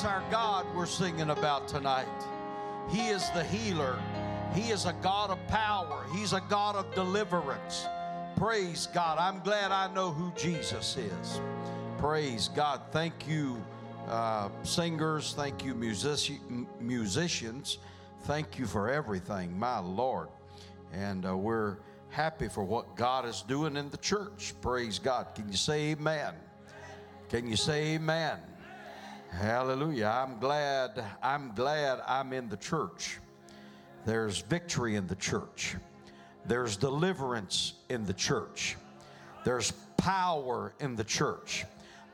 That's our God we're singing about tonight. He is the healer. He is a God of power. He's a God of deliverance. Praise God. I'm glad I know who Jesus is. Praise God. Thank you, uh, singers. Thank you, musici- musicians. Thank you for everything, my Lord. And uh, we're happy for what God is doing in the church. Praise God. Can you say amen? Can you say amen? Hallelujah. I'm glad, I'm glad I'm in the church. There's victory in the church. There's deliverance in the church. There's power in the church.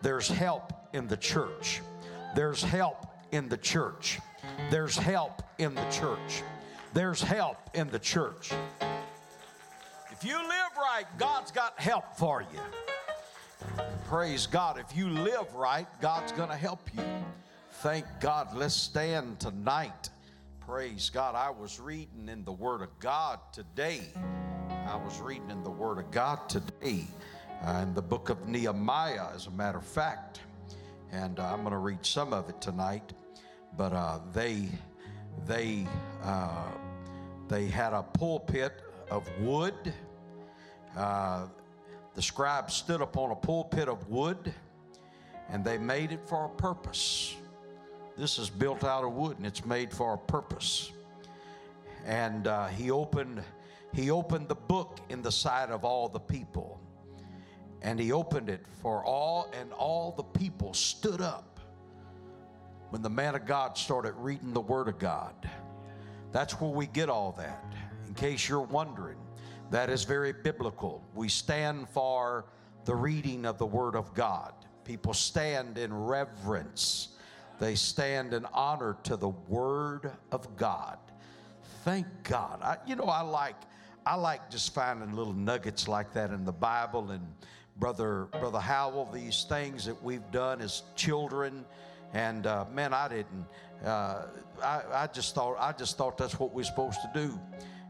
There's help in the church. There's help in the church. There's help in the church. There's help in the church. If you live right, God's got help for you. Praise God. If you live right, God's going to help you. Thank God. Let's stand tonight. Praise God. I was reading in the Word of God today. I was reading in the Word of God today uh, in the book of Nehemiah, as a matter of fact. And uh, I'm going to read some of it tonight. But uh, they, they, uh, they had a pulpit of wood. The scribe stood upon a pulpit of wood, and they made it for a purpose. This is built out of wood, and it's made for a purpose. And uh, he opened, he opened the book in the sight of all the people, and he opened it for all, and all the people stood up when the man of God started reading the Word of God. That's where we get all that. In case you're wondering, that is very biblical. We stand for the reading of the Word of God. People stand in reverence, they stand in honor to the Word of God. Thank God. I, you know, I like I like just finding little nuggets like that in the Bible and brother brother Howell. These things that we've done as children, and uh, man, I didn't. Uh, I, I just thought I just thought that's what we're supposed to do.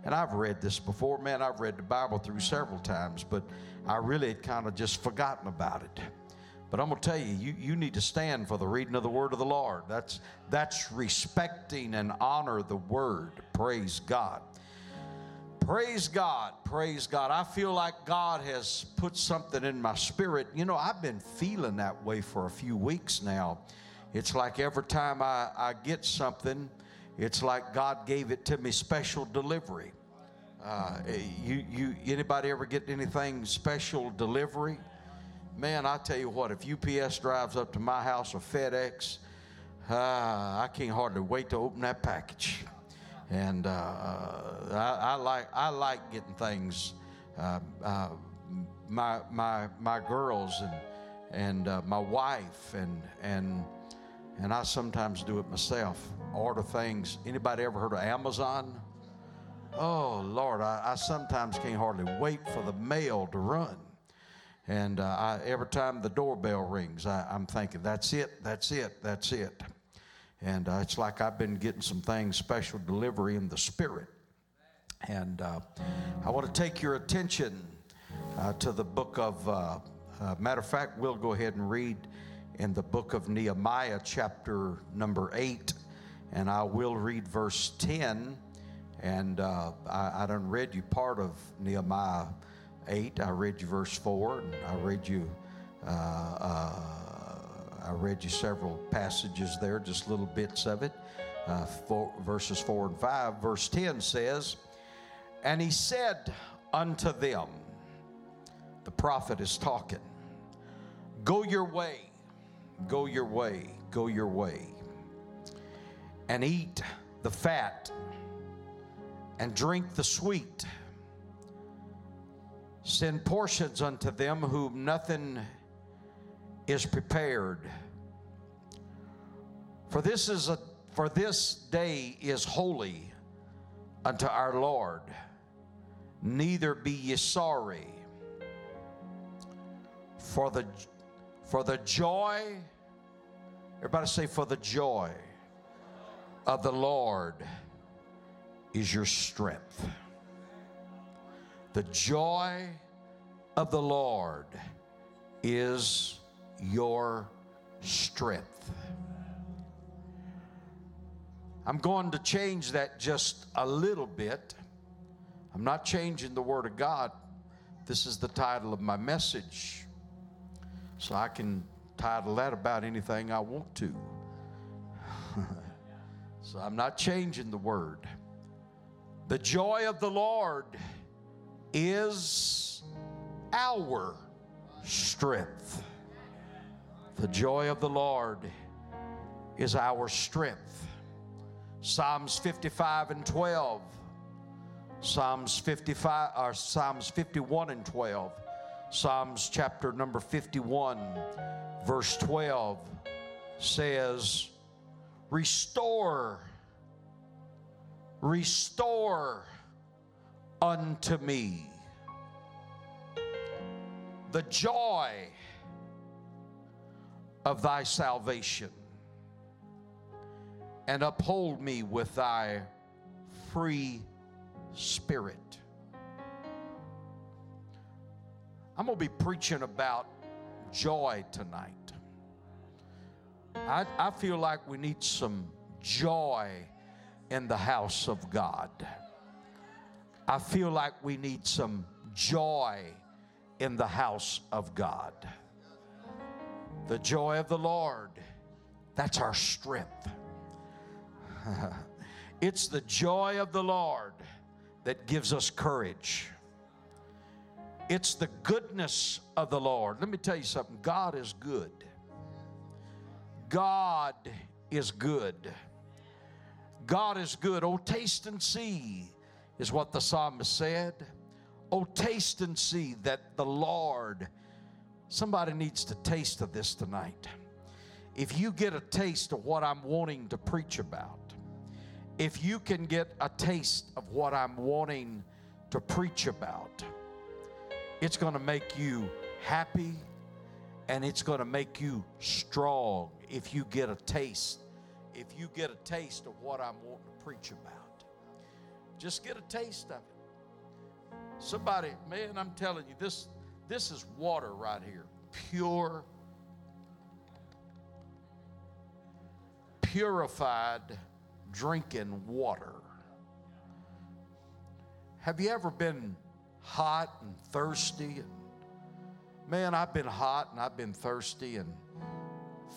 And I've read this before, man. I've read the Bible through several times, but I really had kind of just forgotten about it. But I'm going to tell you, you, you need to stand for the reading of the word of the Lord. That's, that's respecting and honor the word. Praise God. Praise God. Praise God. I feel like God has put something in my spirit. You know, I've been feeling that way for a few weeks now. It's like every time I, I get something, it's like God gave it to me special delivery. Uh, you, you, anybody ever get anything special delivery? Man, I tell you what, if UPS drives up to my house or FedEx, uh, I can't hardly wait to open that package. And uh, I, I, like I like getting things. Uh, uh, my my my girls and and uh, my wife and and and I sometimes do it myself. Order things. Anybody ever heard of Amazon? Oh Lord, I, I sometimes can't hardly wait for the mail to run. And uh, I, every time the doorbell rings, I, am thinking, that's it, that's it, that's it. And uh, it's like I've been getting some things, special delivery in the spirit. And uh, I want to take your attention uh, to the book of, uh, uh, matter of fact, we'll go ahead and read in the book of Nehemiah, chapter number 8, and I will read verse 10. And uh, I, I done read you part of Nehemiah 8. I read you verse 4, and I read you. I read you several passages there, just little bits of it. Uh, four, verses 4 and 5. Verse 10 says, And he said unto them, the prophet is talking, Go your way, go your way, go your way, and eat the fat, and drink the sweet. Send portions unto them whom nothing is prepared. For this is a for this day is holy unto our Lord. Neither be ye sorry. For the for the joy, everybody say for the joy of the Lord is your strength. The joy of the Lord is your strength. I'm going to change that just a little bit. I'm not changing the Word of God. This is the title of my message. So I can title that about anything I want to. so I'm not changing the Word. The joy of the Lord is our strength. The joy of the Lord is our strength. Psalms 55 and 12. Psalms 55 or Psalms 51 and 12. Psalms chapter number 51 verse 12 says restore restore unto me the joy of thy salvation and uphold me with thy free spirit. I'm going to be preaching about joy tonight. I, I feel like we need some joy in the house of God. I feel like we need some joy in the house of God. The joy of the Lord, that's our strength. it's the joy of the Lord that gives us courage. It's the goodness of the Lord. Let me tell you something God is good. God is good. God is good. Oh, taste and see, is what the psalmist said. Oh, taste and see that the Lord, somebody needs to taste of this tonight. If you get a taste of what I'm wanting to preach about, if you can get a taste of what I'm wanting to preach about, it's going to make you happy and it's going to make you strong if you get a taste. If you get a taste of what I'm wanting to preach about, just get a taste of it. Somebody, man, I'm telling you, this this is water right here, pure, purified drinking water. Have you ever been hot and thirsty? man, I've been hot and I've been thirsty and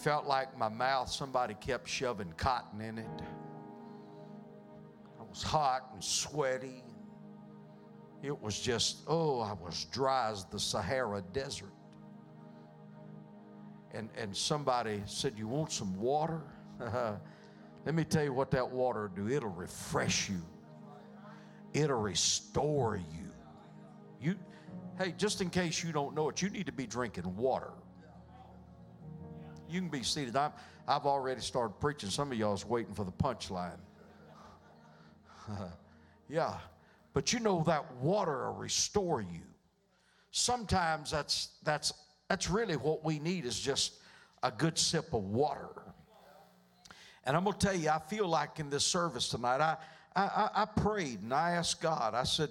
felt like my mouth, somebody kept shoving cotton in it. I was hot and sweaty. It was just, oh, I was dry as the Sahara Desert. And, and somebody said, You want some water? Let me tell you what that water will do. It'll refresh you. It'll restore you. You hey, just in case you don't know it, you need to be drinking water. You can be seated. i have already started preaching. Some of y'all is waiting for the punchline. yeah, but you know that water will restore you. Sometimes that's that's that's really what we need is just a good sip of water. And I'm to tell you, I feel like in this service tonight, I, I, I prayed and I asked God, I said,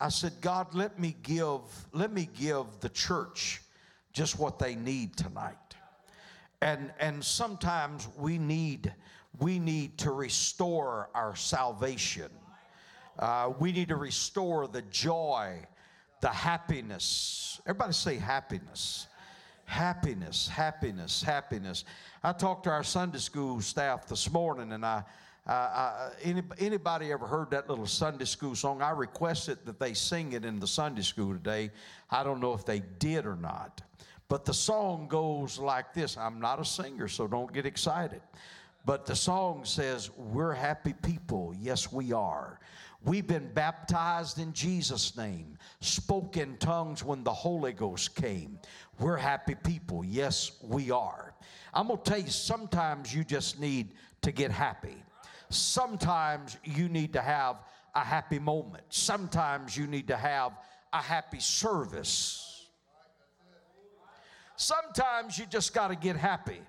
I said, God, let me give, let me give the church just what they need tonight. And and sometimes we need we need to restore our salvation. Uh, we need to restore the joy, the happiness. Everybody say happiness. Happiness, happiness, happiness. I talked to our Sunday school staff this morning and I, uh, any, anybody ever heard that little Sunday school song? I requested that they sing it in the Sunday school today. I don't know if they did or not. But the song goes like this I'm not a singer, so don't get excited. But the song says, We're happy people. Yes, we are. We've been baptized in Jesus' name, spoke in tongues when the Holy Ghost came. We're happy people. Yes, we are. I'm going to tell you, sometimes you just need to get happy. Sometimes you need to have a happy moment. Sometimes you need to have a happy service. Sometimes you just got to get happy.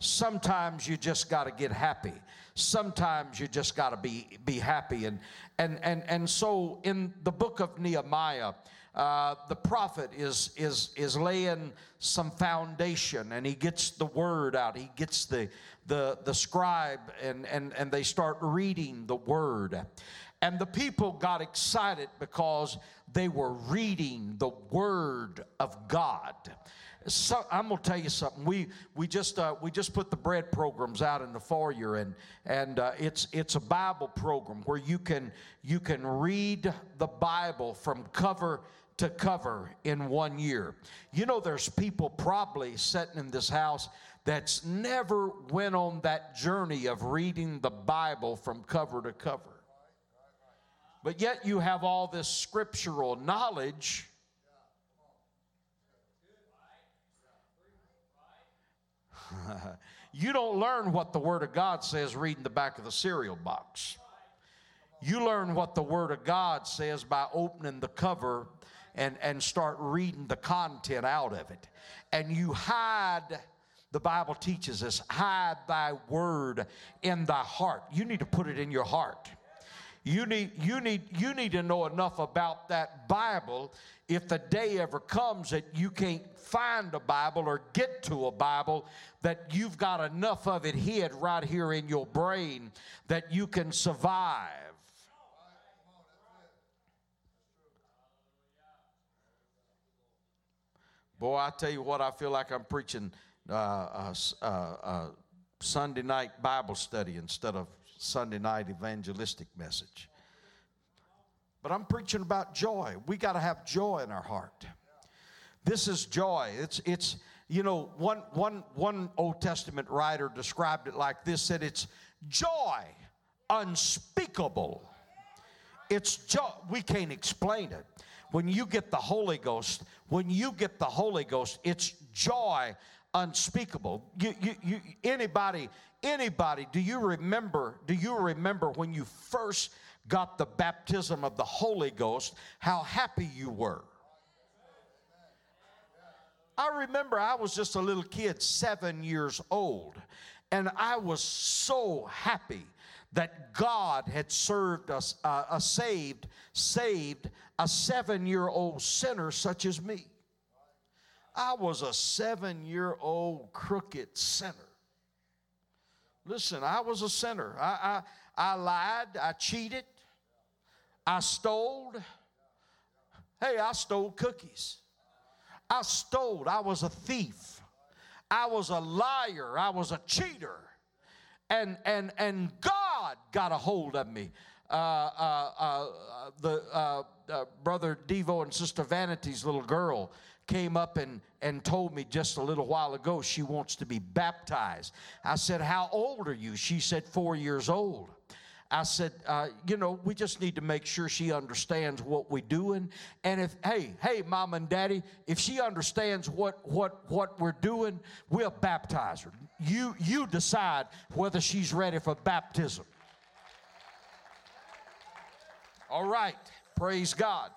Sometimes you just got to get happy. Sometimes you just got to be be happy and and and and so in the book of Nehemiah uh, the prophet is, is, is laying some foundation and he gets the word out. He gets the, the, the scribe and, and, and they start reading the word. And the people got excited because they were reading the word of God. So, I'm gonna tell you something. We we just uh, we just put the bread programs out in the foyer, and and uh, it's it's a Bible program where you can you can read the Bible from cover to cover in one year. You know, there's people probably sitting in this house that's never went on that journey of reading the Bible from cover to cover. But yet you have all this scriptural knowledge. you don't learn what the Word of God says reading the back of the cereal box. You learn what the Word of God says by opening the cover and, and start reading the content out of it. And you hide, the Bible teaches us, hide thy word in thy heart. You need to put it in your heart. You need, you need, you need to know enough about that Bible if the day ever comes that you can't find a Bible or get to a Bible, that you've got enough of it hid right here in your brain that you can survive. Boy, I tell you what, I feel like I'm preaching uh, uh, uh, uh, Sunday night Bible study instead of Sunday night evangelistic message. But I'm preaching about joy. We got to have joy in our heart. This is joy. It's, it's you know, one, one, one Old Testament writer described it like this said it's joy unspeakable. It's joy. We can't explain it when you get the Holy Ghost, when you get the Holy Ghost, it's joy unspeakable. You, you, you, anybody, anybody, do you remember, do you remember when you first got the baptism of the Holy Ghost, how happy you were? I remember I was just a little kid, seven years old, and I was so happy that God had served us, uh, a saved, saved a seven year old sinner such as me. I was a seven year old crooked sinner. Listen, I was a sinner. I, I, I lied, I cheated, I stole. Hey, I stole cookies. I stole, I was a thief. I was a liar, I was a cheater. And and and God got a hold of me. Uh, uh, uh, the uh, uh, brother Devo and sister Vanity's little girl came up and, and told me just a little while ago she wants to be baptized. I said, How old are you? She said, Four years old. I said, uh, you know, we just need to make sure she understands what we're doing. And if, hey, hey, mom and daddy, if she understands what what what we're doing, we'll baptize her. You you decide whether she's ready for baptism. All right. Praise God.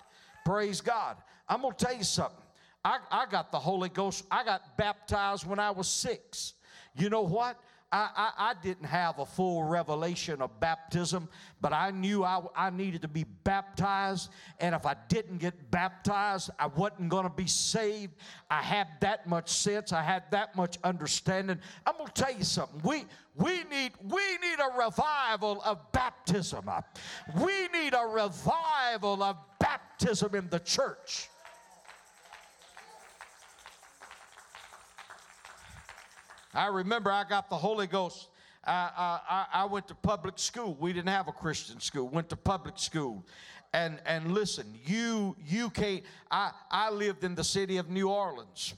Praise God. I'm to tell you something. I, I got the Holy Ghost. I got baptized when I was six. You know what? I, I, I, didn't have a full revelation of baptism, but I knew I, I needed to be baptized. And if I didn't get baptized, I wasn't going to be saved. I had that much sense, I had that much understanding. I'm going to tell you something. We, we, need, we need a revival of baptism. We need a revival of baptism in the church. I remember I got the Holy Ghost. I, I, I went to public school. We didn't have a Christian school. Went to public school, and and listen, you you can't. I I lived in the city of New Orleans,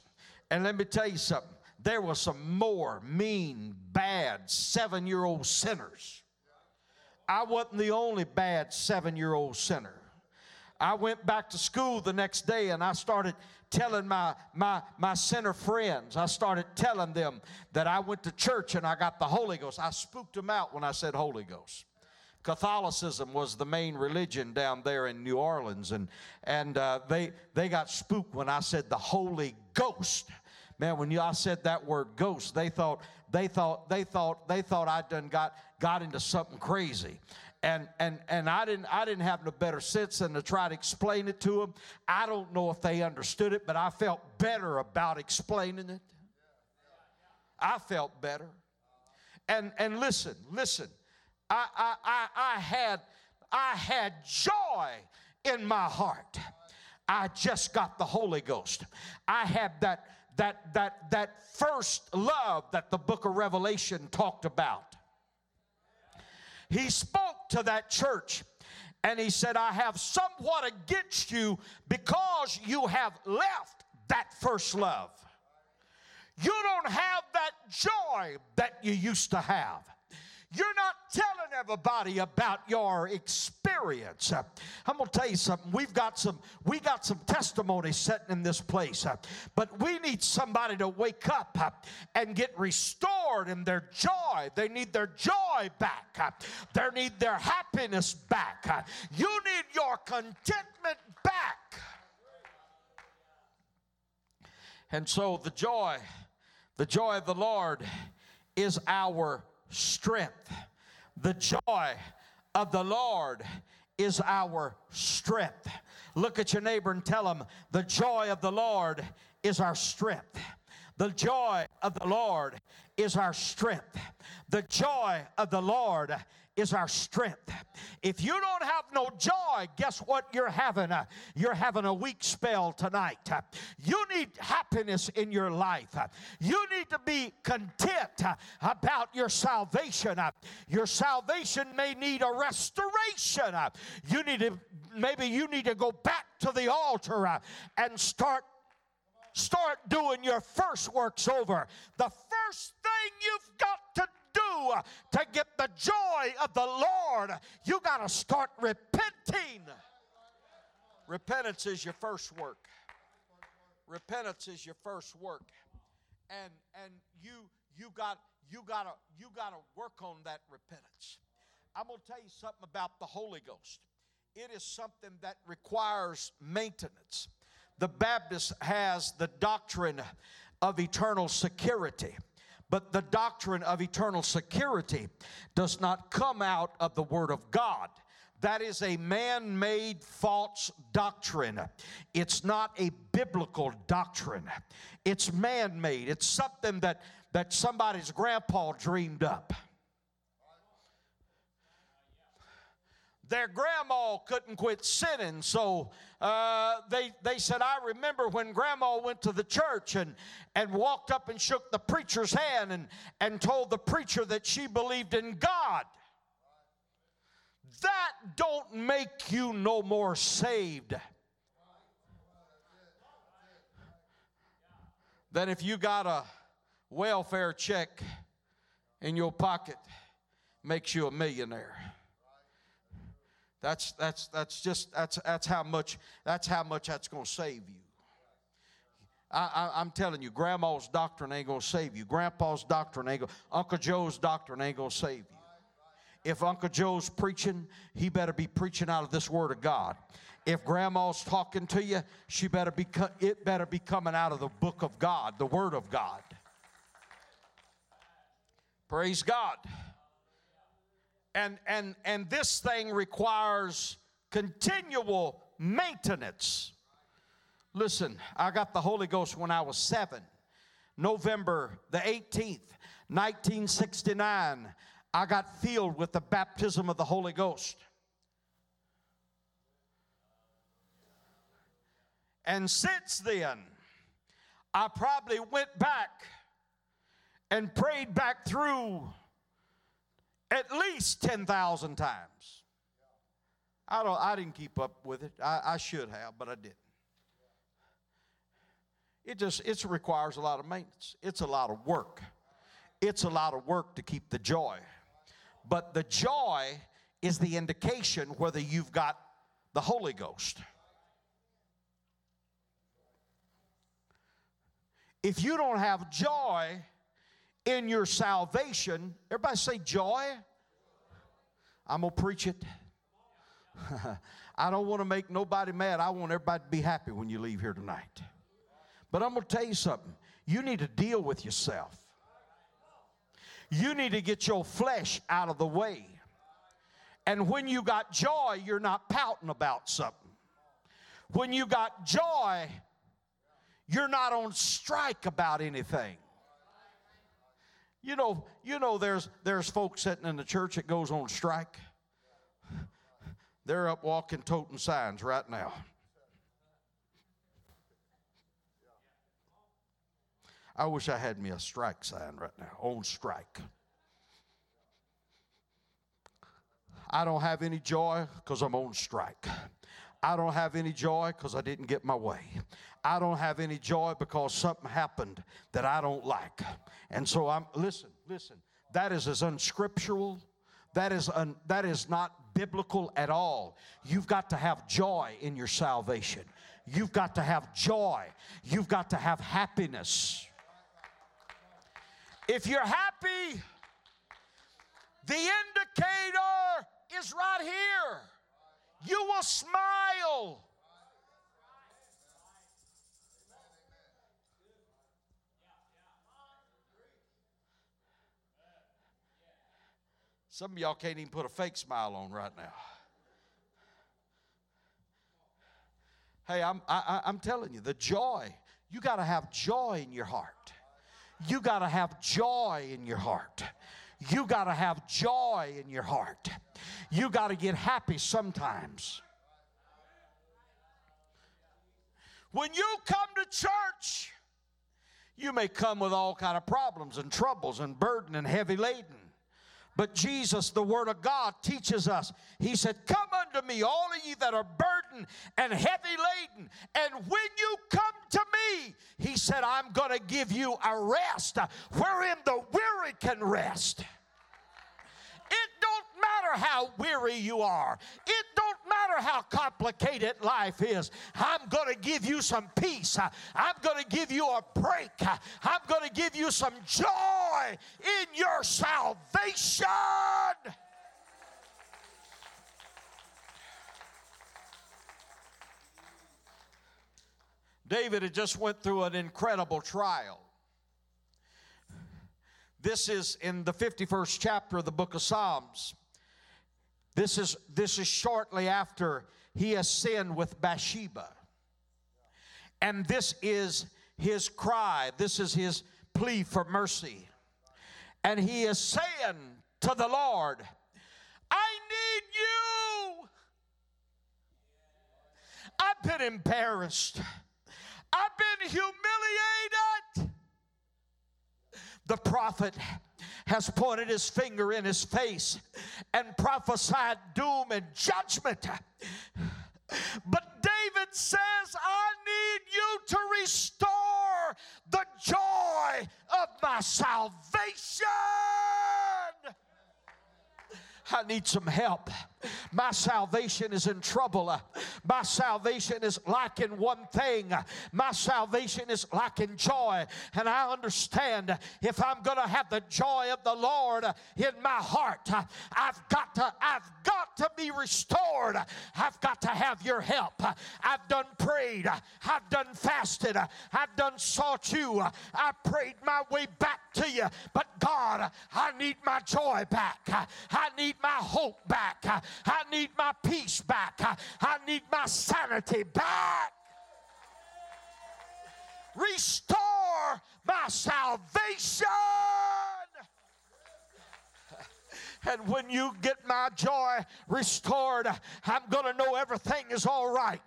and let me tell you something. There were some more mean, bad seven-year-old sinners. I wasn't the only bad seven-year-old sinner. I went back to school the next day and I started telling my, my, my sinner friends, I started telling them that I went to church and I got the Holy Ghost. I spooked them out when I said Holy Ghost. Catholicism was the main religion down there in New Orleans, and, and uh, they, they got spooked when I said the Holy Ghost. Man, when y'all said that word ghost, they thought they thought they thought they thought I done got got into something crazy. And and and I didn't I didn't have no better sense than to try to explain it to them. I don't know if they understood it, but I felt better about explaining it. I felt better. And and listen, listen. I I I, I had I had joy in my heart. I just got the Holy Ghost. I had that that that that first love that the book of Revelation talked about he spoke to that church and he said, I have somewhat against you because you have left that first love. You don't have that joy that you used to have. You're not telling everybody about your experience. I'm gonna tell you something. We've got some we got some testimonies sitting in this place, but we need somebody to wake up and get restored in their joy. They need their joy back. They need their happiness back. You need your contentment back. And so the joy, the joy of the Lord is our strength. The joy of the Lord is our strength. Look at your neighbor and tell him, The joy of the Lord is our strength. The joy of the Lord is our strength. The joy of the Lord is our strength. If you don't have no joy, guess what you're having? You're having a weak spell tonight. You need happiness in your life. You need to be content about your salvation. Your salvation may need a restoration. You need to maybe you need to go back to the altar and start start doing your first works over. The first thing you've got to do to get the joy of the Lord, you got to start repenting. Repentance is your first work. Repentance is your first work. And and you you got you got to you got to work on that repentance. I'm going to tell you something about the Holy Ghost. It is something that requires maintenance. The Baptist has the doctrine of eternal security. But the doctrine of eternal security does not come out of the Word of God. That is a man made false doctrine. It's not a biblical doctrine. It's man made. It's something that, that somebody's grandpa dreamed up. Their grandma couldn't quit sinning. So uh, they, they said, I remember when grandma went to the church and, and walked up and shook the preacher's hand and, and told the preacher that she believed in God. That don't make you no more saved than if you got a welfare check in your pocket makes you a millionaire. That's that's that's just that's that's how much that's how much that's going to save you. I, am telling you, Grandma's doctrine ain't going to save you. Grandpa's doctrine ain't going. Uncle Joe's doctrine ain't going to save you. If Uncle Joe's preaching, he better be preaching out of this Word of God. If Grandma's talking to you, she better be. It better be coming out of the Book of God, the Word of God. Praise God and and and this thing requires continual maintenance. Listen i got the holy ghost when i was seven november the 18th 1969 i got filled with the baptism of the holy ghost. And since then i probably went back and prayed back through at least 10,000 times. I, don't, I didn't keep up with it. I, I should have, but I didn't. It just it requires a lot of maintenance. It's a lot of work. It's a lot of work to keep the joy. But the joy is the indication whether you've got the Holy Ghost. If you don't have joy, in your salvation. Everybody say joy. I'm going to preach it. I don't want to make nobody mad. I want everybody to be happy when you leave here tonight. But I'm going to tell you something. You need to deal with yourself. You need to get your flesh out of the way And when you got joy, you're not pouting about something. When you got joy, you're not on strike about anything. You know, you know there's there's folks sitting in the church that goes on strike. They're up walking toting signs right now. I wish I had me a strike sign right now, on strike. I don't have any joy because I'm on strike. I don't have any joy because I didn't get my way. I don't have any joy because something happened that I don't like. And so I'm, listen, listen, that is as unscriptural, that is, un, that is not biblical at all. You've got to have joy in your salvation. You've got to have joy. You've got to have happiness. If you're happy, the indicator is right here. You will smile. Some of y'all can't even put a fake smile on right now. Hey, I'm, I, I'm telling you, the joy, you got to have joy in your heart. You got to have joy in your heart. You got to have joy in your heart. You got to get happy sometimes. When you come to church, you may come with all kind of problems and troubles and burden and heavy laden. But Jesus, the Word of God, teaches us. He said, Come unto me, all of you that are burdened and heavy laden. And when you come to me, He said, I'm going to give you a rest wherein the weary can rest. Matter how weary you are. It don't matter how complicated life is. I'm going to give you some peace. I'm going to give you a break. I'm going to give you some joy in your salvation. David had just went through an incredible trial. This is in the 51st chapter of the book of Psalms. This is, this is shortly after he has sinned with Bathsheba. And this is his cry, this is his plea for mercy. And he is saying to the Lord, I need you. I've been embarrassed. I've been humiliated. The prophet has pointed his finger in his face and prophesied doom and judgment. But David says, I need you to restore the joy of my salvation. I need some help. My salvation is in trouble. My salvation is lacking one thing. My salvation is lacking joy. And I understand if I'm going to have the joy of the Lord in my heart, I've got to, I've got to be restored. I've got to have your help. I've done prayed. I've done fasted. I've done sought you. I prayed my way back to you. But God, I need my joy back. I need my hope back. I need my peace back. I need my sanity back. Restore my salvation. And when you get my joy restored, I'm going to know everything is all right.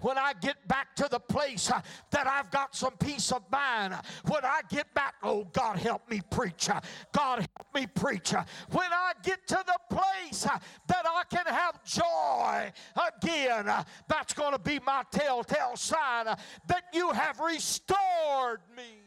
When I get back to the place that I've got some peace of mind, when I get back, oh, God, help me preach. God, help me preach. When I get to the place that I can have joy again, that's going to be my telltale sign that you have restored me.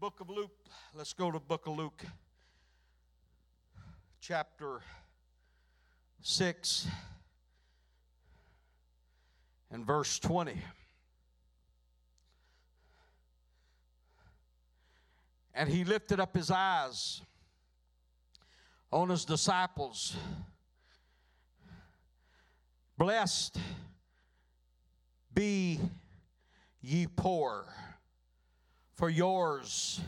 Book of Luke. Let's go to book of Luke, chapter 6 and verse 20. And he lifted up his eyes on his disciples. Blessed be ye poor, for yours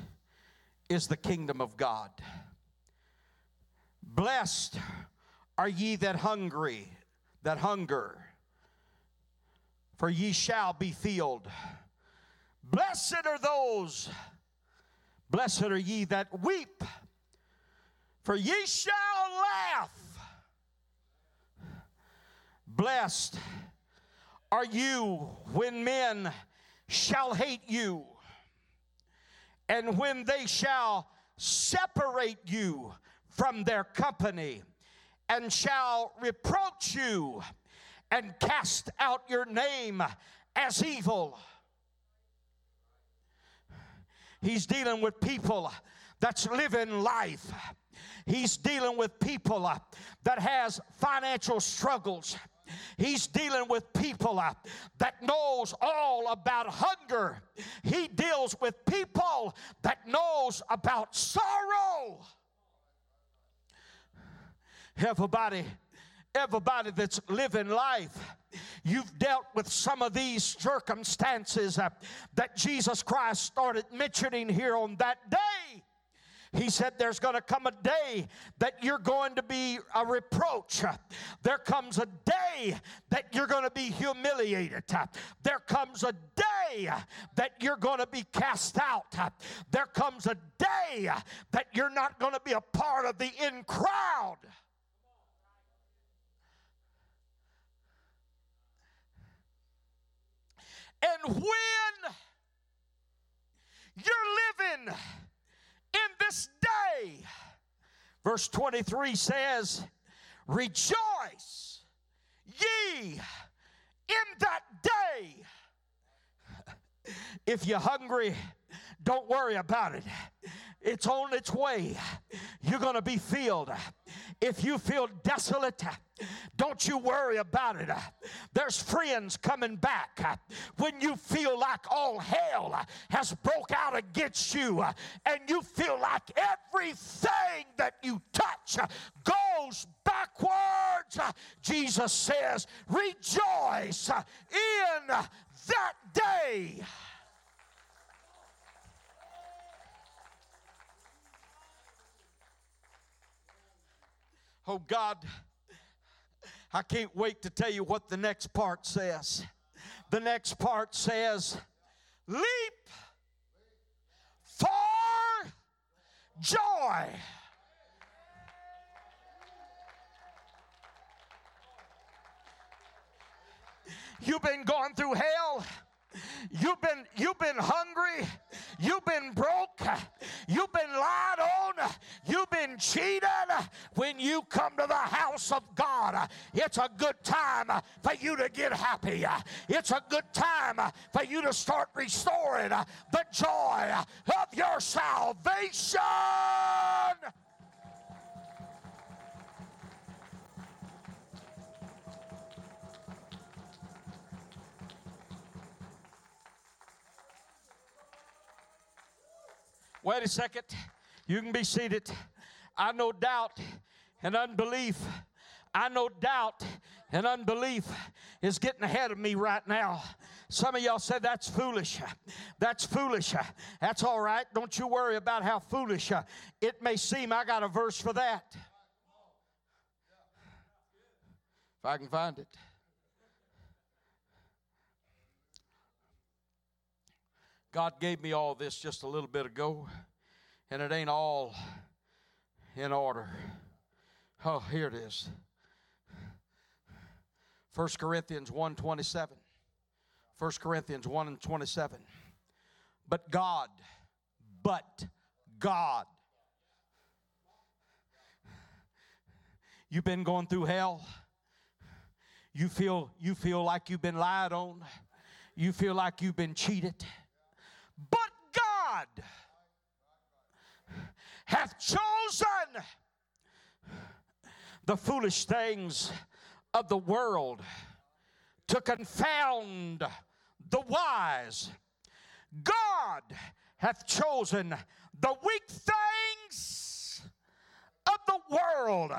is the kingdom of God. Blessed are ye that hungry, that hunger, for ye shall be filled. Blessed are those, blessed are ye that weep, for ye shall laugh. Blessed are you when men shall hate you, and when they shall separate you from their company, and shall reproach you and cast out your name as evil. He's dealing with people that's living life. He's dealing with people that has financial struggles. He's dealing with people uh, that knows all about hunger. He deals with people that knows about sorrow. Everybody, everybody that's living life, you've dealt with some of these circumstances uh, that Jesus Christ started mentioning here on that day. He said, There's going to come a day that you're going to be a reproach. There comes a day that you're going to be humiliated. There comes a day that you're going to be cast out. There comes a day that you're not going to be a part of the in crowd. And when you're living in this day. Verse 23 says, Rejoice ye in that day. If you're hungry, don't worry about it. It's on its way. You're going to be filled. If you feel desolate, don't you worry about it. There's friends coming back when you feel like all hell has broke out against you and you feel like everything that you touch goes backwards. Jesus says, Rejoice in that day. Oh God, I can't wait to tell you what the next part says. The next part says, Leap for joy. You've been going through hell. You've been you've been hungry, you've been broke, you've been lied on, you've been cheated. When you come to the house of God, it's a good time for you to get happy. It's a good time for you to start restoring the joy of your salvation. Wait a second. You can be seated. I know doubt and unbelief. I know doubt and unbelief is getting ahead of me right now. Some of y'all said that's foolish. That's foolish. That's all right. Don't you worry about how foolish it may seem. I got a verse for that. If I can find it. God gave me all this just a little bit ago, and it ain't all in order. Oh, here it is. 1 Corinthians 1 27. 1 Corinthians 1 and 27. But God, but God. You've been going through hell. You feel you feel like you've been lied on. You feel like you've been cheated. But God hath chosen the foolish things of the world to confound the wise. God hath chosen the weak things of the world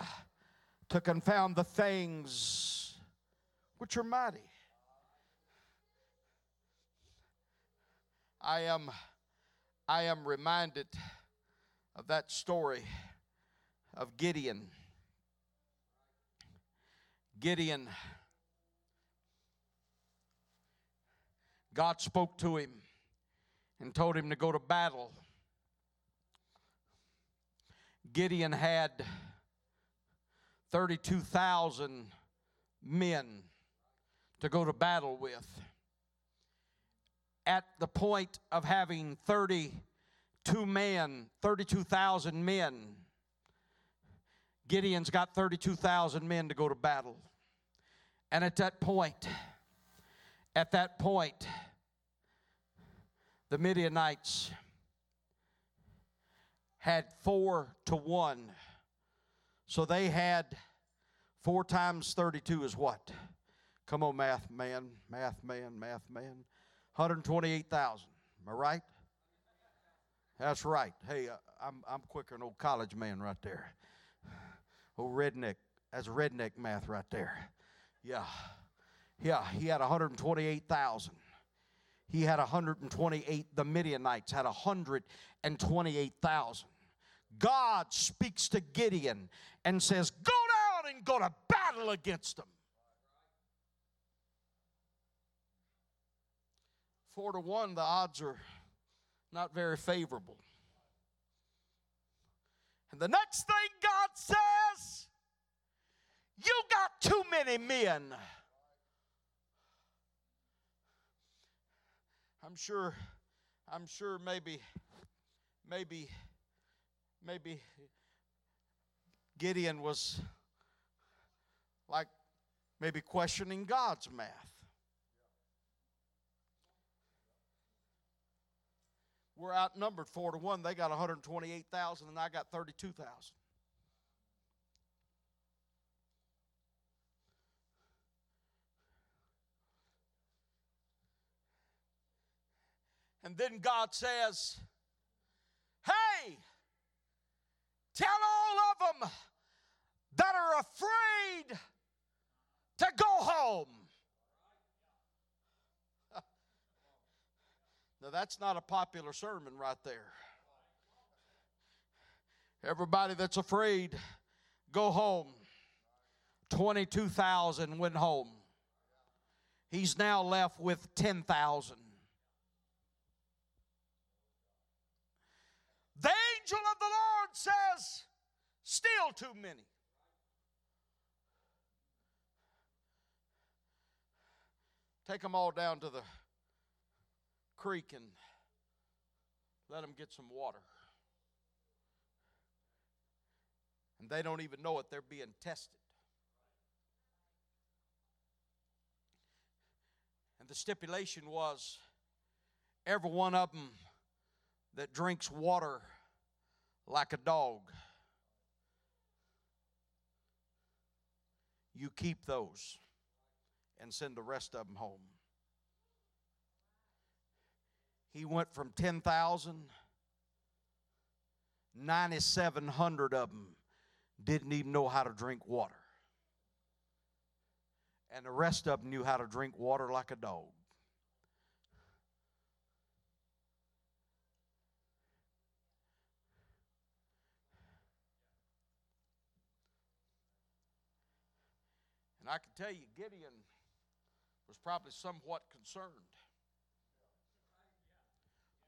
to confound the things which are mighty. I am I am reminded of that story of Gideon. Gideon God spoke to him and told him to go to battle. Gideon had 32,000 men to go to battle with. At the point of having 32 men, 32,000 men, Gideon's got 32,000 men to go to battle. And at that point, at that point, the Midianites had four to one. So they had four times 32 is what? Come on, math man, math man, math man. 128,000. Am I right? That's right. Hey, uh, I'm, I'm quicker than old college man right there. Old redneck. That's redneck math right there. Yeah. Yeah, he had 128,000. He had 128, the Midianites had 128,000. God speaks to Gideon and says, Go down and go to battle against them. Four to one, the odds are not very favorable. And the next thing God says, You got too many men. I'm sure, I'm sure maybe, maybe maybe Gideon was like maybe questioning God's math. We're outnumbered four to one. They got 128,000, and I got 32,000. And then God says, Hey, Tell all of them that are afraid to go home. Now, that's not a popular sermon right there. Everybody that's afraid, go home. 22,000 went home. He's now left with 10,000. The angel of the Lord says, still too many. Take them all down to the creek and let them get some water. And they don't even know it, they're being tested. And the stipulation was every one of them that drinks water like a dog. You keep those and send the rest of them home. He went from 10,000, 9,700 of them didn't even know how to drink water. And the rest of them knew how to drink water like a dog. And I can tell you, Gideon was probably somewhat concerned.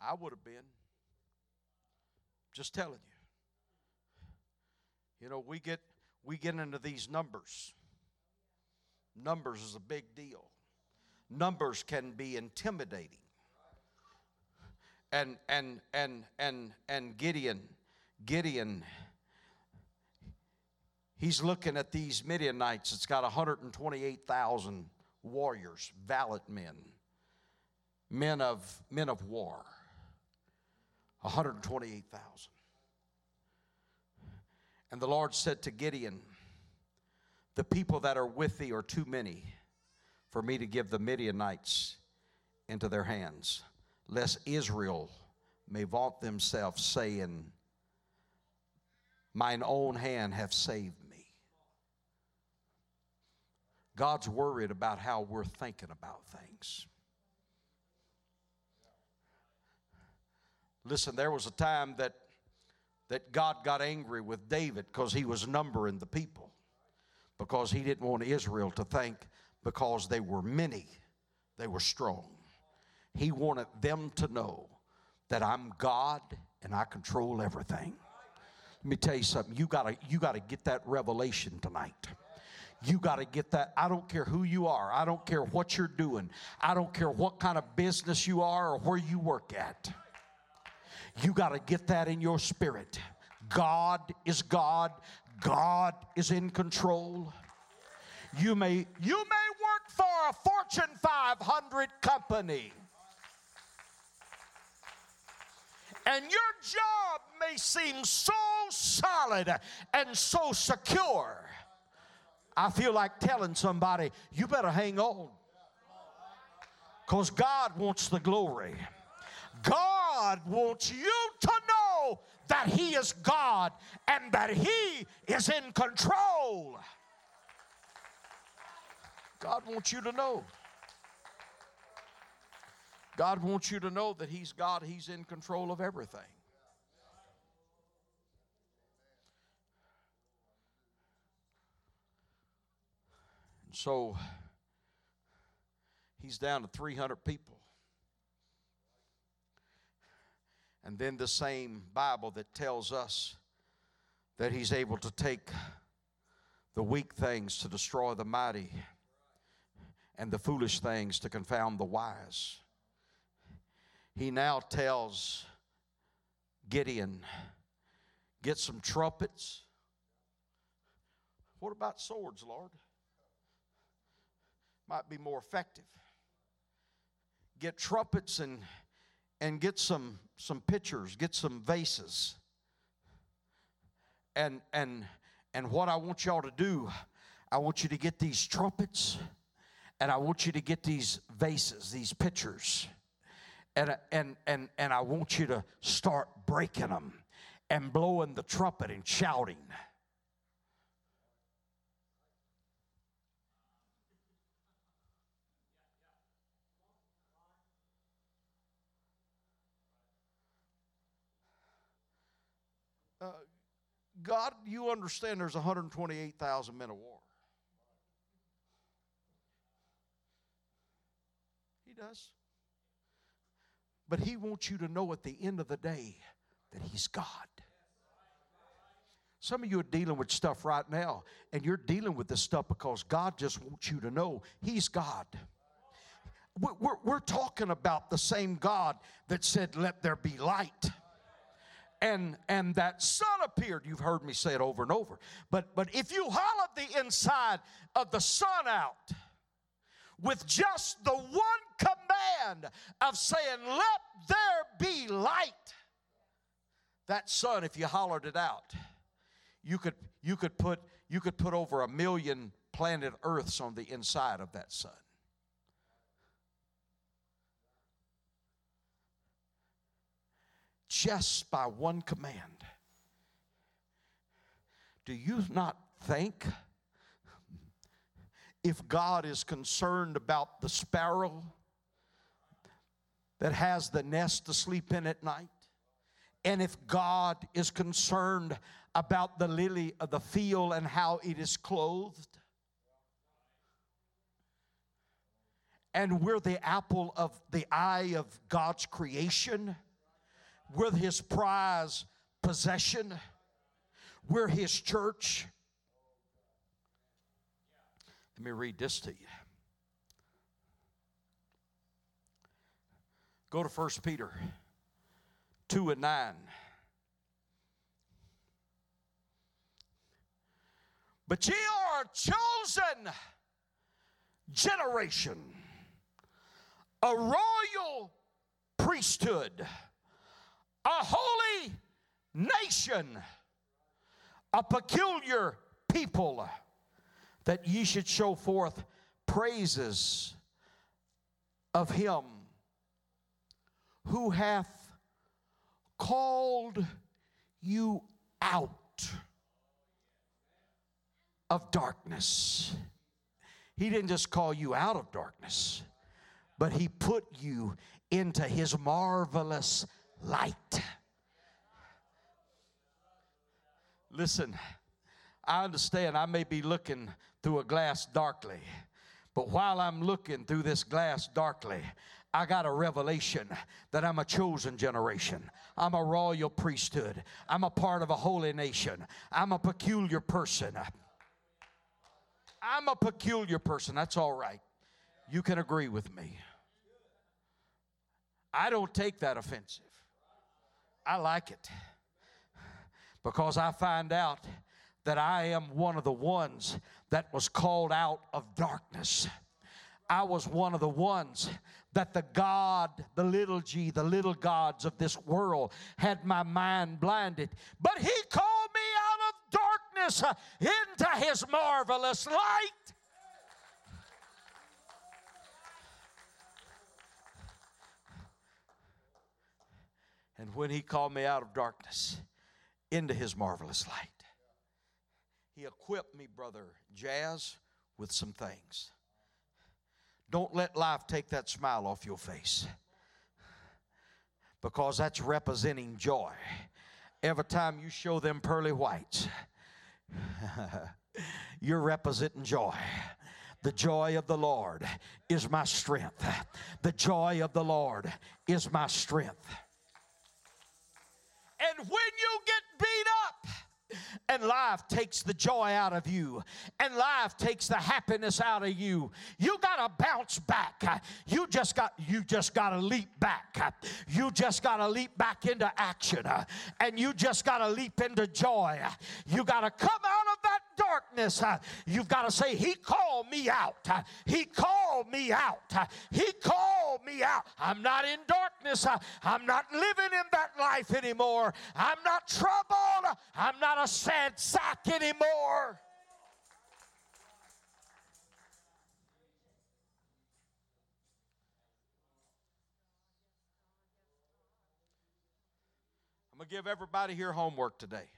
I would have been. Just telling you. You know, we get we get into these numbers. Numbers is a big deal. Numbers can be intimidating. And and and and and Gideon Gideon he's looking at these Midianites. It's got 128,000 warriors, valiant men, men of men of war. 128,000. And the Lord said to Gideon, The people that are with thee are too many for me to give the Midianites into their hands, lest Israel may vaunt themselves, saying, mine own hand have saved me. God's worried about how we're thinking about things. Listen, there was a time that, that God got angry with David because he was numbering the people, because he didn't want Israel to think because they were many, they were strong. He wanted them to know that I'm God and I control everything. Let me tell you something. You gotta, you gotta get that revelation tonight. You got to get that. I don't care who you are. I don't care what you're doing. I don't care what kind of business you are or where you work at. You got to get that in your spirit. God is God. God is in control. You may you may work for a Fortune 500 company. And your job may seem so solid and so secure. I feel like telling somebody, you better hang on. Because God wants the glory. God wants you to know that He is God and that He is in control. God wants you to know. God wants you to know that He's God, He's in control of everything. And so He's down to 300 people. And then the same Bible that tells us that He's able to take the weak things to destroy the mighty and the foolish things to confound the wise. He now tells Gideon, get some trumpets. What about swords, Lord? Might be more effective. Get trumpets and and get some some pitchers, get some vases. And and and what I want y'all to do, I want you to get these trumpets and I want you to get these vases, these pitchers. And and and and I want you to start breaking them and blowing the trumpet and shouting. Uh, God, you understand there's 128,000 men of war. He does. But He wants you to know at the end of the day that He's God. Some of you are dealing with stuff right now, and you're dealing with this stuff because God just wants you to know He's God. We're, we're, talking about the same God that said, Let there be light and and that sun appeared. You've heard me say it over and over. But but if you hollowed the inside of the sun out with just the one command of saying let there be light that sun if you hollered it out you could you could put you could put over a million planet earths on the inside of that sun just by one command. Do you not think if God is concerned about the sparrow that has the nest to sleep in at night? And if God is concerned about the lily of the field and how it is clothed? And we're the apple of the eye of God's creation we're his prize possession. We're his church. Let me read this to you. Go to 1 Peter 2 and 9. But ye are a chosen generation, a royal priesthood a holy nation, a peculiar people, that ye should show forth praises of him who hath called you out of darkness. He didn't just call you out of darkness, but He put you into His marvelous light. Listen, I understand I may be looking through a glass darkly, but while I'm looking through this glass darkly, I got a revelation that I'm a chosen generation. I'm a royal priesthood. I'm a part of a holy nation. I'm a peculiar person. I'm a peculiar person. That's all right. You can agree with me. I don't take that offensive. I like it because I find out that I am one of the ones that was called out of darkness. I was one of the ones that the God, the little g, the little gods of this world had my mind blinded. But He called me out of darkness into His marvelous light. And when He called me out of darkness into His marvelous light, He equipped me, brother Jazz, with some things. Don't let life take that smile off your face because that's representing joy. Every time you show them pearly whites, you're representing joy. The joy of the Lord is my strength. The joy of the Lord is my strength. And when you get beat up, and life takes the joy out of you and life takes the happiness out of you. You got to bounce back. You just got you just got to leap back. You just got to leap back into action and you just got to leap into joy. You got to come out of that darkness. You've got to say he called me out. He called me out. He called me out. I'm not in darkness. I'm not living in that life anymore. I'm not troubled. I'm not sad sack anymore. I'm going to give everybody here homework today.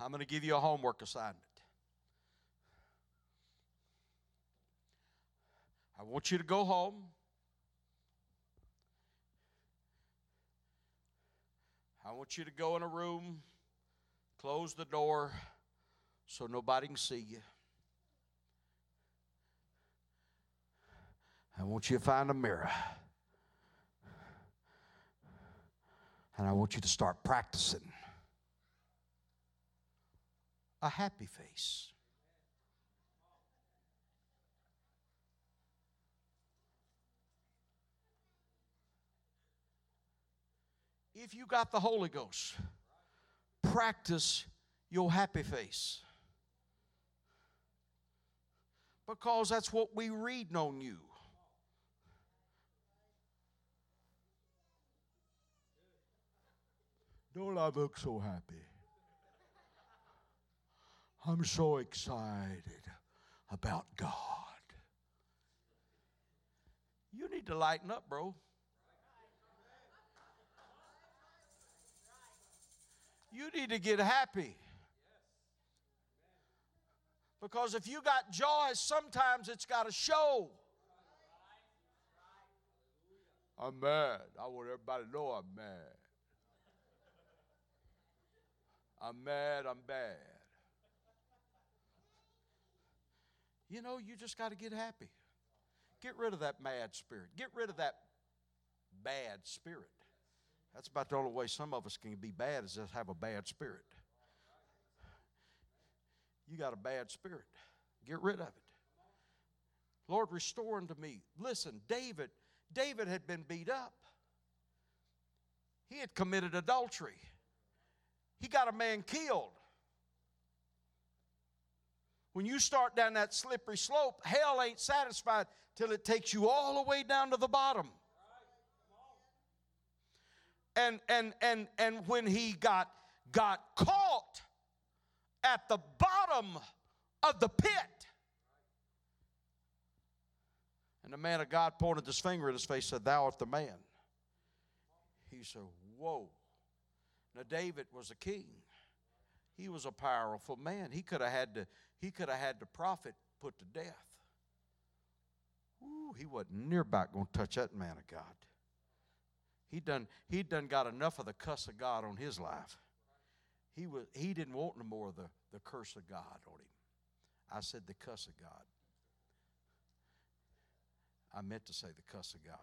I'm going to give you a homework assignment. I want you to go home want you to go in a room, close the door so nobody can see you. I want you to find a mirror. And I want you to start practicing a happy face. If you got the Holy Ghost, practice your happy face. Because that's what we read on you. Don't I look so happy? I'm so excited about God. You need to lighten up, bro. You need to get happy. Because if you got joy, sometimes it's got to show. I'm mad. I want everybody to know I'm mad. I'm mad, I'm bad. You know, you just got to get happy. Get rid of that mad spirit. Get rid of that bad spirit. That's about the only way some of us can be bad is just have a bad spirit. You got a bad spirit. Get rid of it. Lord, restore unto me. Listen, David, David had been beat up. He had committed adultery. He got a man killed. When you start down that slippery slope, hell ain't satisfied till it takes you all the way down to the bottom and and and and when he got got caught at the bottom of the pit and the man of god pointed his finger at his face said thou art the man he said whoa now david was a king he was a powerful man. He could have had to, he could have had the prophet put to death. Ooh, he wasn't nearby going to touch that man of God. He done he done got enough of the cuss of God on his life. He was he didn't want no more of the, the curse of God on him. I said the cuss of God. I meant to say the cuss of God.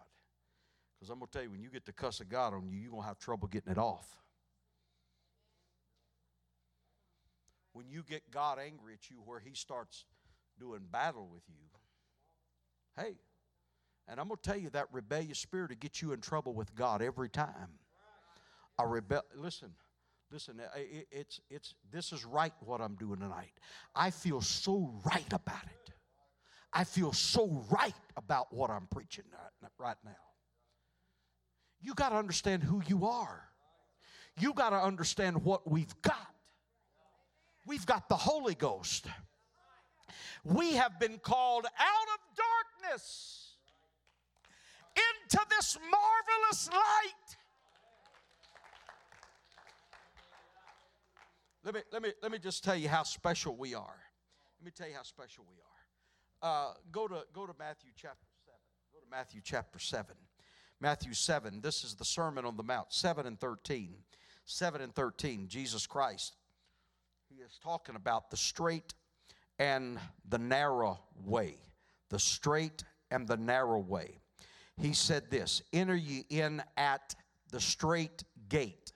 Because I'm to tell you, when you get the cuss of God on you, you're to have trouble getting it off. When you get God angry at you where He starts doing battle with you, hey, and I'm going to tell you that rebellious spirit will get you in trouble with God every time. A rebel. Listen, listen. It, it's it's. This is right. What I'm doing tonight. I feel so right about it. I feel so right about what I'm preaching right now. You got to understand who you are. You got to understand what we've got. We've got the Holy Ghost. We have been called out of darkness into this marvelous light. Let me, let, me, let me just tell you how special we are. Let me tell you how special we are. Uh, go, to, go to Matthew chapter 7. Go to Matthew chapter 7. Matthew 7, this is the Sermon on the Mount, 7 and 13. 7 and 13, Jesus Christ. He is talking about the straight and the narrow way. The straight and the narrow way. He said this Enter ye in at the straight gate.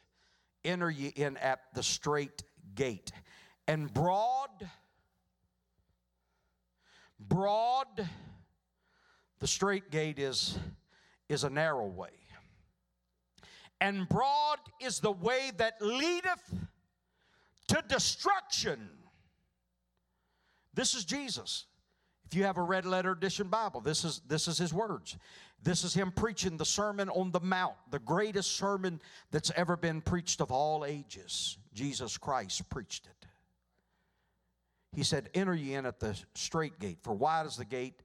Enter ye in at the straight gate. And broad Broad, the straight gate is, is a narrow way. And broad is the way that leadeth to destruction. This is Jesus. If you have a red letter edition Bible, this is, this is his words. This is him preaching the Sermon on the Mount, the greatest sermon that's ever been preached of all ages. Jesus Christ preached it. He said, Enter ye in at the straight gate, for wide is the gate,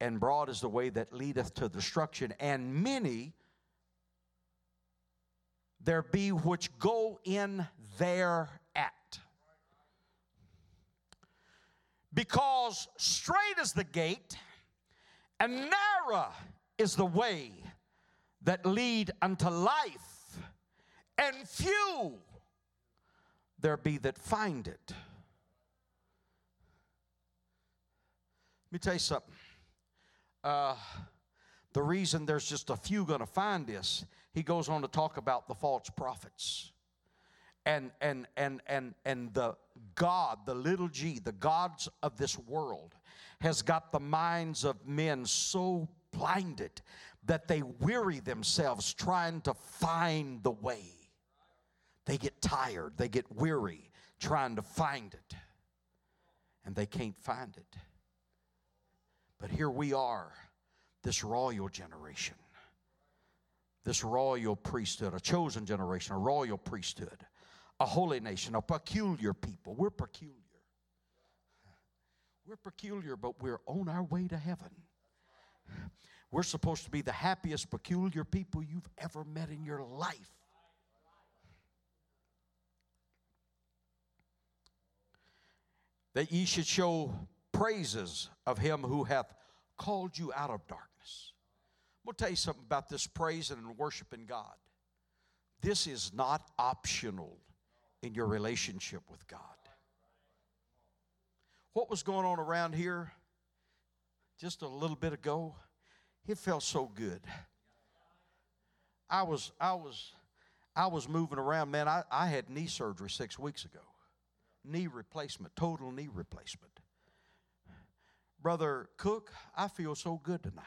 and broad is the way that leadeth to destruction, and many there be which go in thereat. Because straight is the gate, and narrow is the way that lead unto life, and few there be that find it. Let me tell you something. Uh, the reason there's just a few going to find this, he goes on to talk about the false prophets. And, and, and, and, and the God, the little g, the gods of this world, has got the minds of men so blinded that they weary themselves trying to find the way. They get tired, they get weary trying to find it, and they can't find it. But here we are, this royal generation, this royal priesthood, a chosen generation, a royal priesthood, a holy nation, a peculiar people. We're peculiar. We're peculiar, but we're on our way to heaven. We're supposed to be the happiest, peculiar people you've ever met in your life. That ye should show praises of him who hath called you out of darkness. I'm going to tell you something about this praising and worshiping God. This is not optional in your relationship with God. What was going on around here just a little bit ago? It felt so good. I was, I was, I was moving around, man. I, I had knee surgery six weeks ago. Knee replacement, total knee replacement. Brother Cook, I feel so good tonight.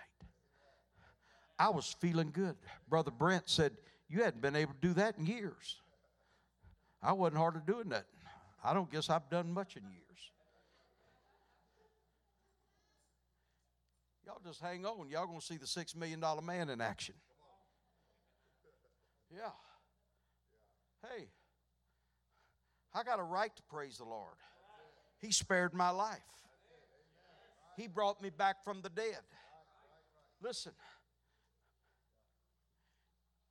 I was feeling good. Brother Brent said, You hadn't been able to do that in years. I wasn't hard hardly doing that. I don't guess I've done much in years. Y'all just hang on. Y'all gonna see the six million dollar man in action. Yeah. Hey, I got a right to praise the Lord. He spared my life. He brought me back from the dead. Listen.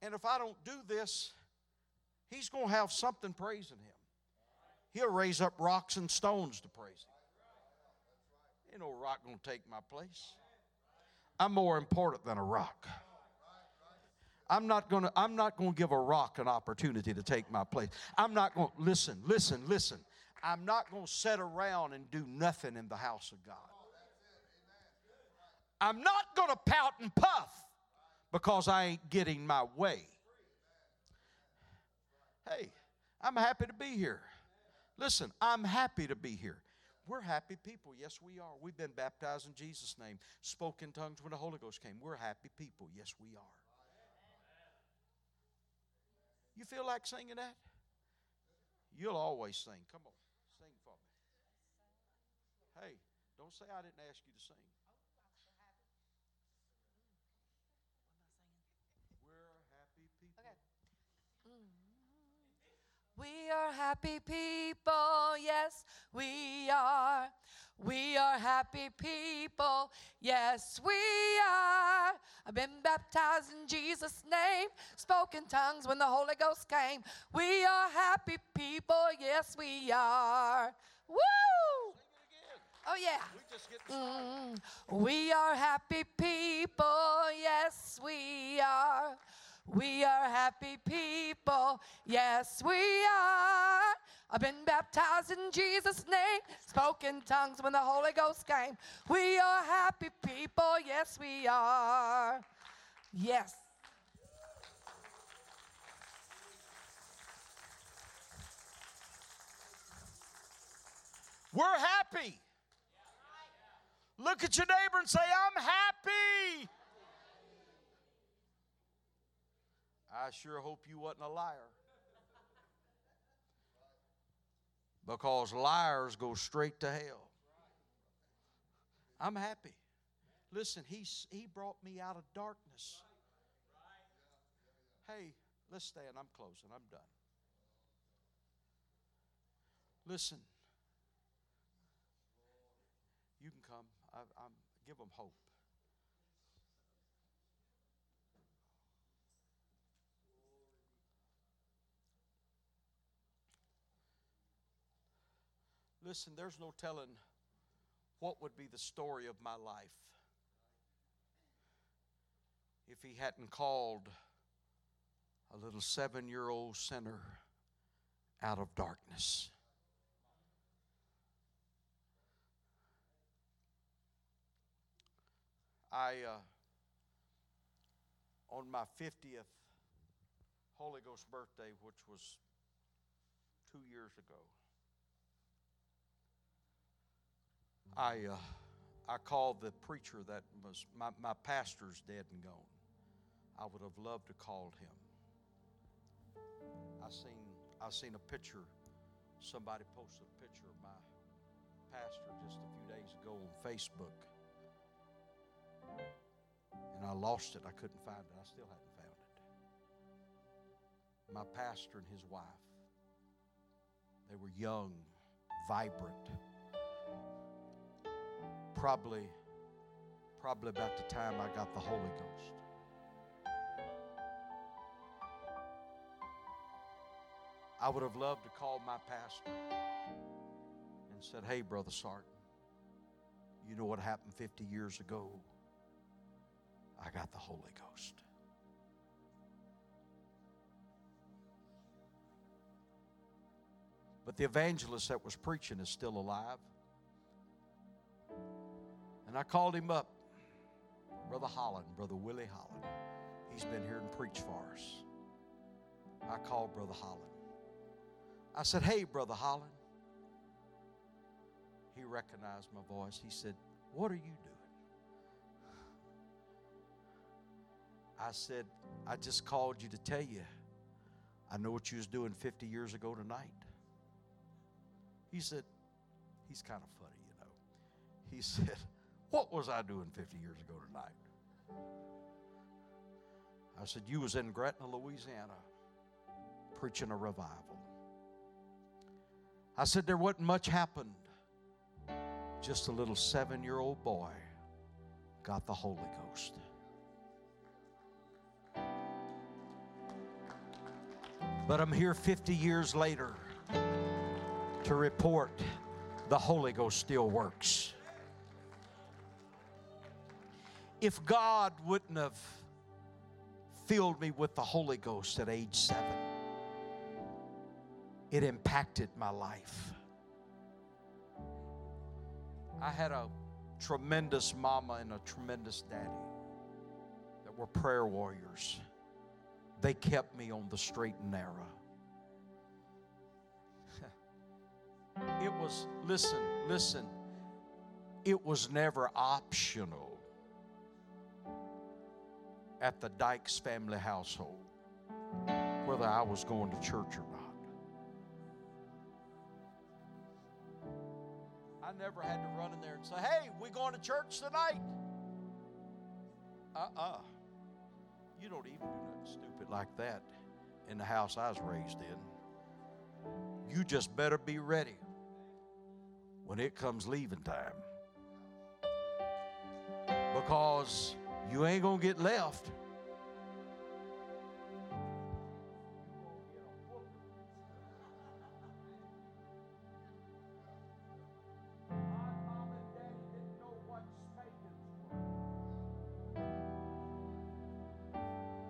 And if I don't do this, He's going to have something praising Him. He'll raise up rocks and stones to praise Him. Ain't no rock gonna take my place. I'm more important than a rock. I'm not gonna, I'm not gonna give a rock an opportunity to take my place. I'm not gonna listen, listen, listen. I'm not gonna sit around and do nothing in the house of God. I'm not gonna pout and puff because I ain't getting my way. Hey, I'm happy to be here. Listen, I'm happy to be here. We're happy people. Yes, we are. We've been baptized in Jesus' name, spoke in tongues when the Holy Ghost came. We're happy people. Yes, we are. You feel like singing that? You'll always sing. Come on, sing for me. Hey, don't say I didn't ask you to sing. We're happy people. We are happy people, yes, we are. We are happy people, yes, we are. I've been baptized in Jesus' name, spoken tongues when the Holy Ghost came. We are happy people, yes, we are. Woo! Oh, yeah. We just get started. Mm, we are happy people, yes, we are. We are happy people, yes, we are. I've been baptized in Jesus' name, spoken tongues when the Holy Ghost came. We are happy people, yes, we are. Yes. We're happy. Look at your neighbor and say, I'm happy. I sure hope you wasn't a liar. Because liars go straight to hell. I'm happy. Listen, he's, he brought me out of darkness. Hey, let's stand. I'm closing. I'm done. Listen. You can come. I, I'm give them hope. Listen, there's no telling what would be the story of my life if he hadn't called a little seven year old sinner out of darkness. I, uh, on my 50th Holy Ghost birthday, which was two years ago, I, uh, I called the preacher that was my, my pastor's dead and gone. I would have loved to called him. I seen I seen a picture. Somebody posted a picture of my pastor just a few days ago on Facebook, and I lost it. I couldn't find it. I still haven't found it. My pastor and his wife. They were young, vibrant probably probably about the time I got the Holy Ghost. I would have loved to call my pastor and said, "Hey, brother Sarton, you know what happened 50 years ago? I got the Holy Ghost." But the evangelist that was preaching is still alive. And I called him up, Brother Holland, Brother Willie Holland. He's been here and preached for us. I called Brother Holland. I said, Hey, Brother Holland. He recognized my voice. He said, What are you doing? I said, I just called you to tell you I know what you was doing 50 years ago tonight. He said, He's kind of funny, you know. He said, what was I doing 50 years ago tonight? I said, You was in Gretna, Louisiana, preaching a revival. I said, There wasn't much happened. Just a little seven year old boy got the Holy Ghost. But I'm here 50 years later to report the Holy Ghost still works. If God wouldn't have filled me with the Holy Ghost at age seven, it impacted my life. I had a tremendous mama and a tremendous daddy that were prayer warriors. They kept me on the straight and narrow. it was, listen, listen, it was never optional at the Dykes family household whether I was going to church or not. I never had to run in there and say, hey, we going to church tonight? Uh uh You don't even do nothing stupid like that in the house I was raised in. You just better be ready when it comes leaving time. Because you ain't going to get left.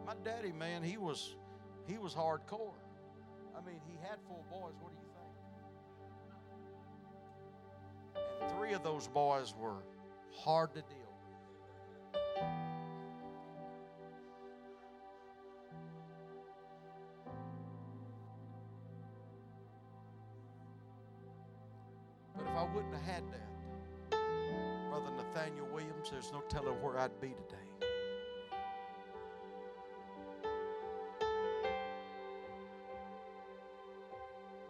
My daddy, man, he was he was hardcore. I mean, he had four boys. What do you think? And three of those boys were hard to deal wouldn't have had that, Brother Nathaniel Williams, there's no telling where I'd be today.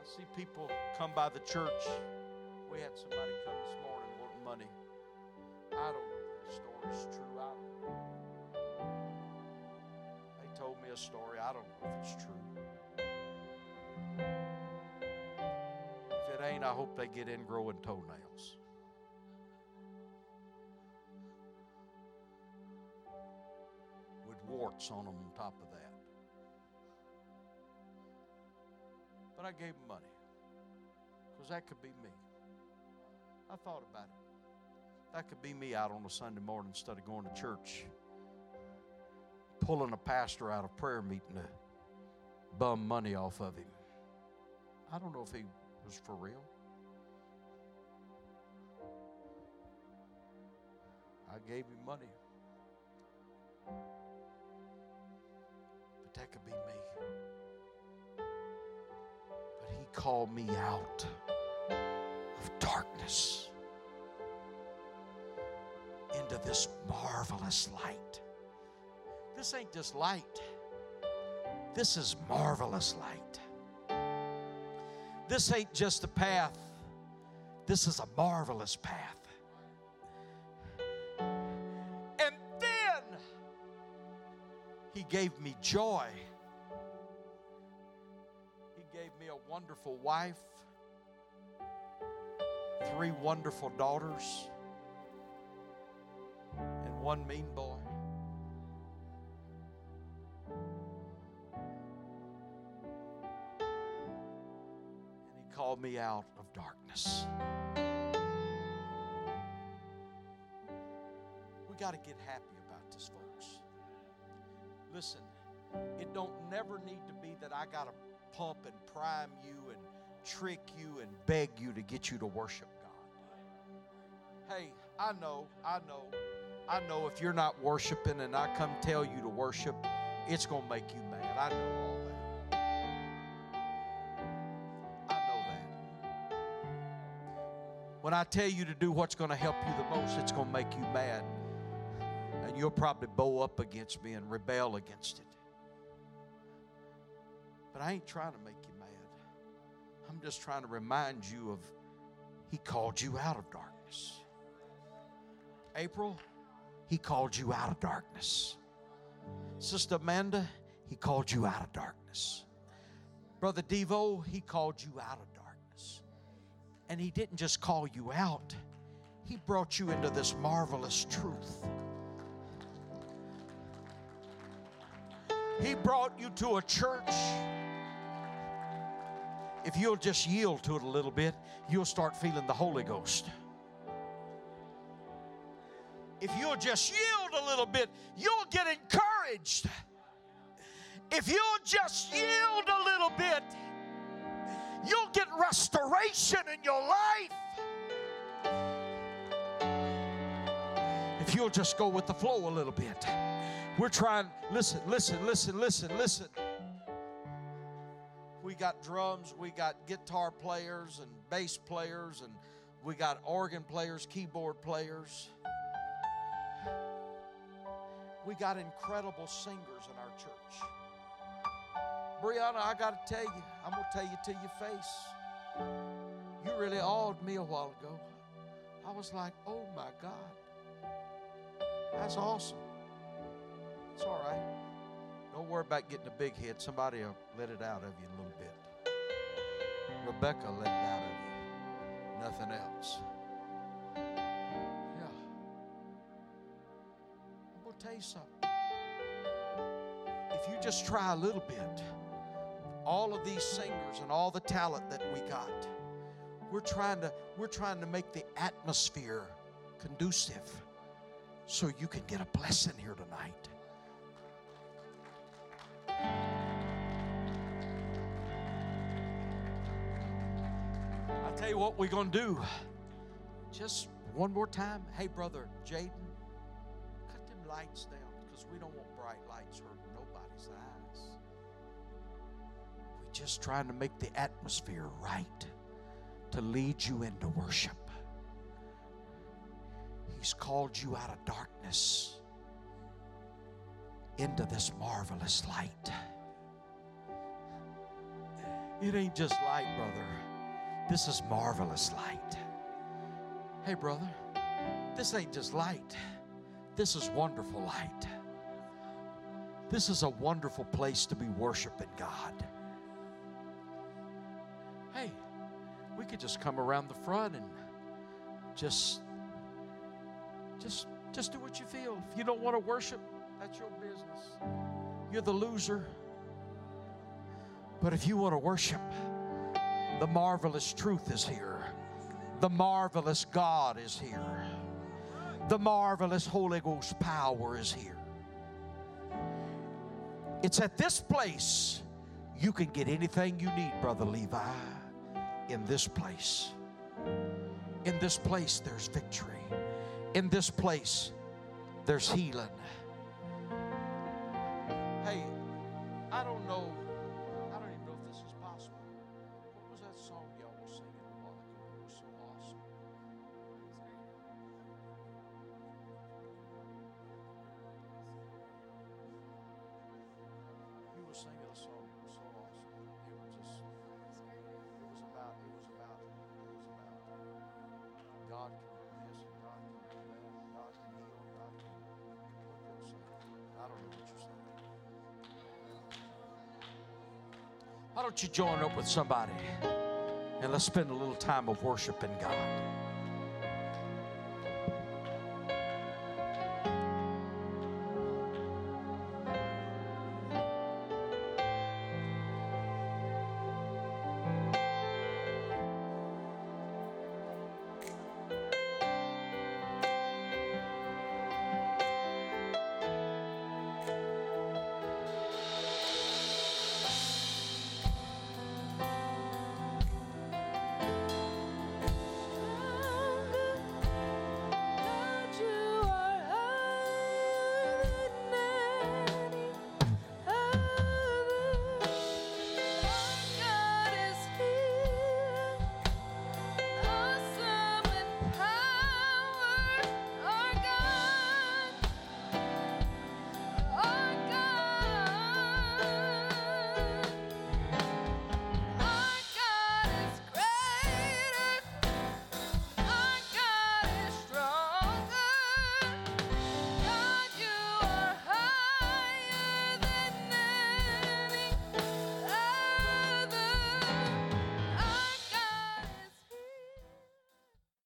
I see people come by the church. We had somebody come this morning wanting money. I don't know if their story's true. I don't know. They told me a story. I don't know if it's true. I hope they get ingrowing toenails. With warts on them on top of that. But I gave him money. Because that could be me. I thought about it. That could be me out on a Sunday morning instead of going to church, pulling a pastor out of prayer meeting to bum money off of him. I don't know if he was for real. I gave him money. But that could be me but he called me out of darkness into this marvelous light. This ain't just light, this is marvelous light. This ain't just a path, this is a marvelous path. And then he gave me joy. He gave me a wonderful wife, three wonderful daughters, and one mean boy. Called me out of darkness. We got to get happy about this, folks. Listen, it don't never need to be that I got to pump and prime you and trick you and beg you to get you to worship God. Hey, I know, I know, I know if you're not worshiping and I come tell you to worship, it's going to make you mad. I know When I tell you to do what's going to help you the most, it's going to make you mad. And you'll probably bow up against me and rebel against it. But I ain't trying to make you mad. I'm just trying to remind you of He called you out of darkness. April, He called you out of darkness. Sister Amanda, He called you out of darkness. Brother Devo, He called you out of darkness. And He didn't just call you out, He brought you into this marvelous truth. He brought you to a church if you'll just yield to it a little bit, you'll start feeling the Holy Ghost. If you'll just yield a little bit, you'll get encouraged. If you'll just yield a little bit, you'll get restoration in your life. If you'll just go with the flow a little bit. We're trying, listen, listen, listen, listen, listen. We got drums, we got guitar players and bass players, and we got organ players, keyboard players. We got incredible singers in our church. Brianna, I got to tell you, I'm going to tell you to your face. You really awed me a while ago. I was like, oh my God. That's awesome. It's all right. Don't worry about getting a big hit. Somebody will let it out of you a little bit. Rebecca let it out of you. Nothing else. Yeah. I'm going to tell you something. If you just try a little bit, all of these singers and all the talent that we got, we're trying to we're trying to make the atmosphere conducive so you can get a blessing here tonight. I'll tell you what we're going to do. Just one more time. Hey, brother Jaden, cut them lights down because we don't want bright lights hurting nobody's eyes. Just trying to make the atmosphere right to lead you into worship. He's called you out of darkness into this marvelous light. It ain't just light, brother. This is marvelous light. Hey, brother, this ain't just light. This is wonderful light. This is a wonderful place to be worshiping God. Could just come around the front and just just just do what you feel. If you don't want to worship, that's your business. You're the loser. But if you want to worship, the marvelous truth is here. The marvelous God is here. The marvelous Holy Ghost power is here. It's at this place you can get anything you need, Brother Levi. In this place. In this place, there's victory. In this place, there's healing. Don't you join up with somebody and let's spend a little time of worshiping God?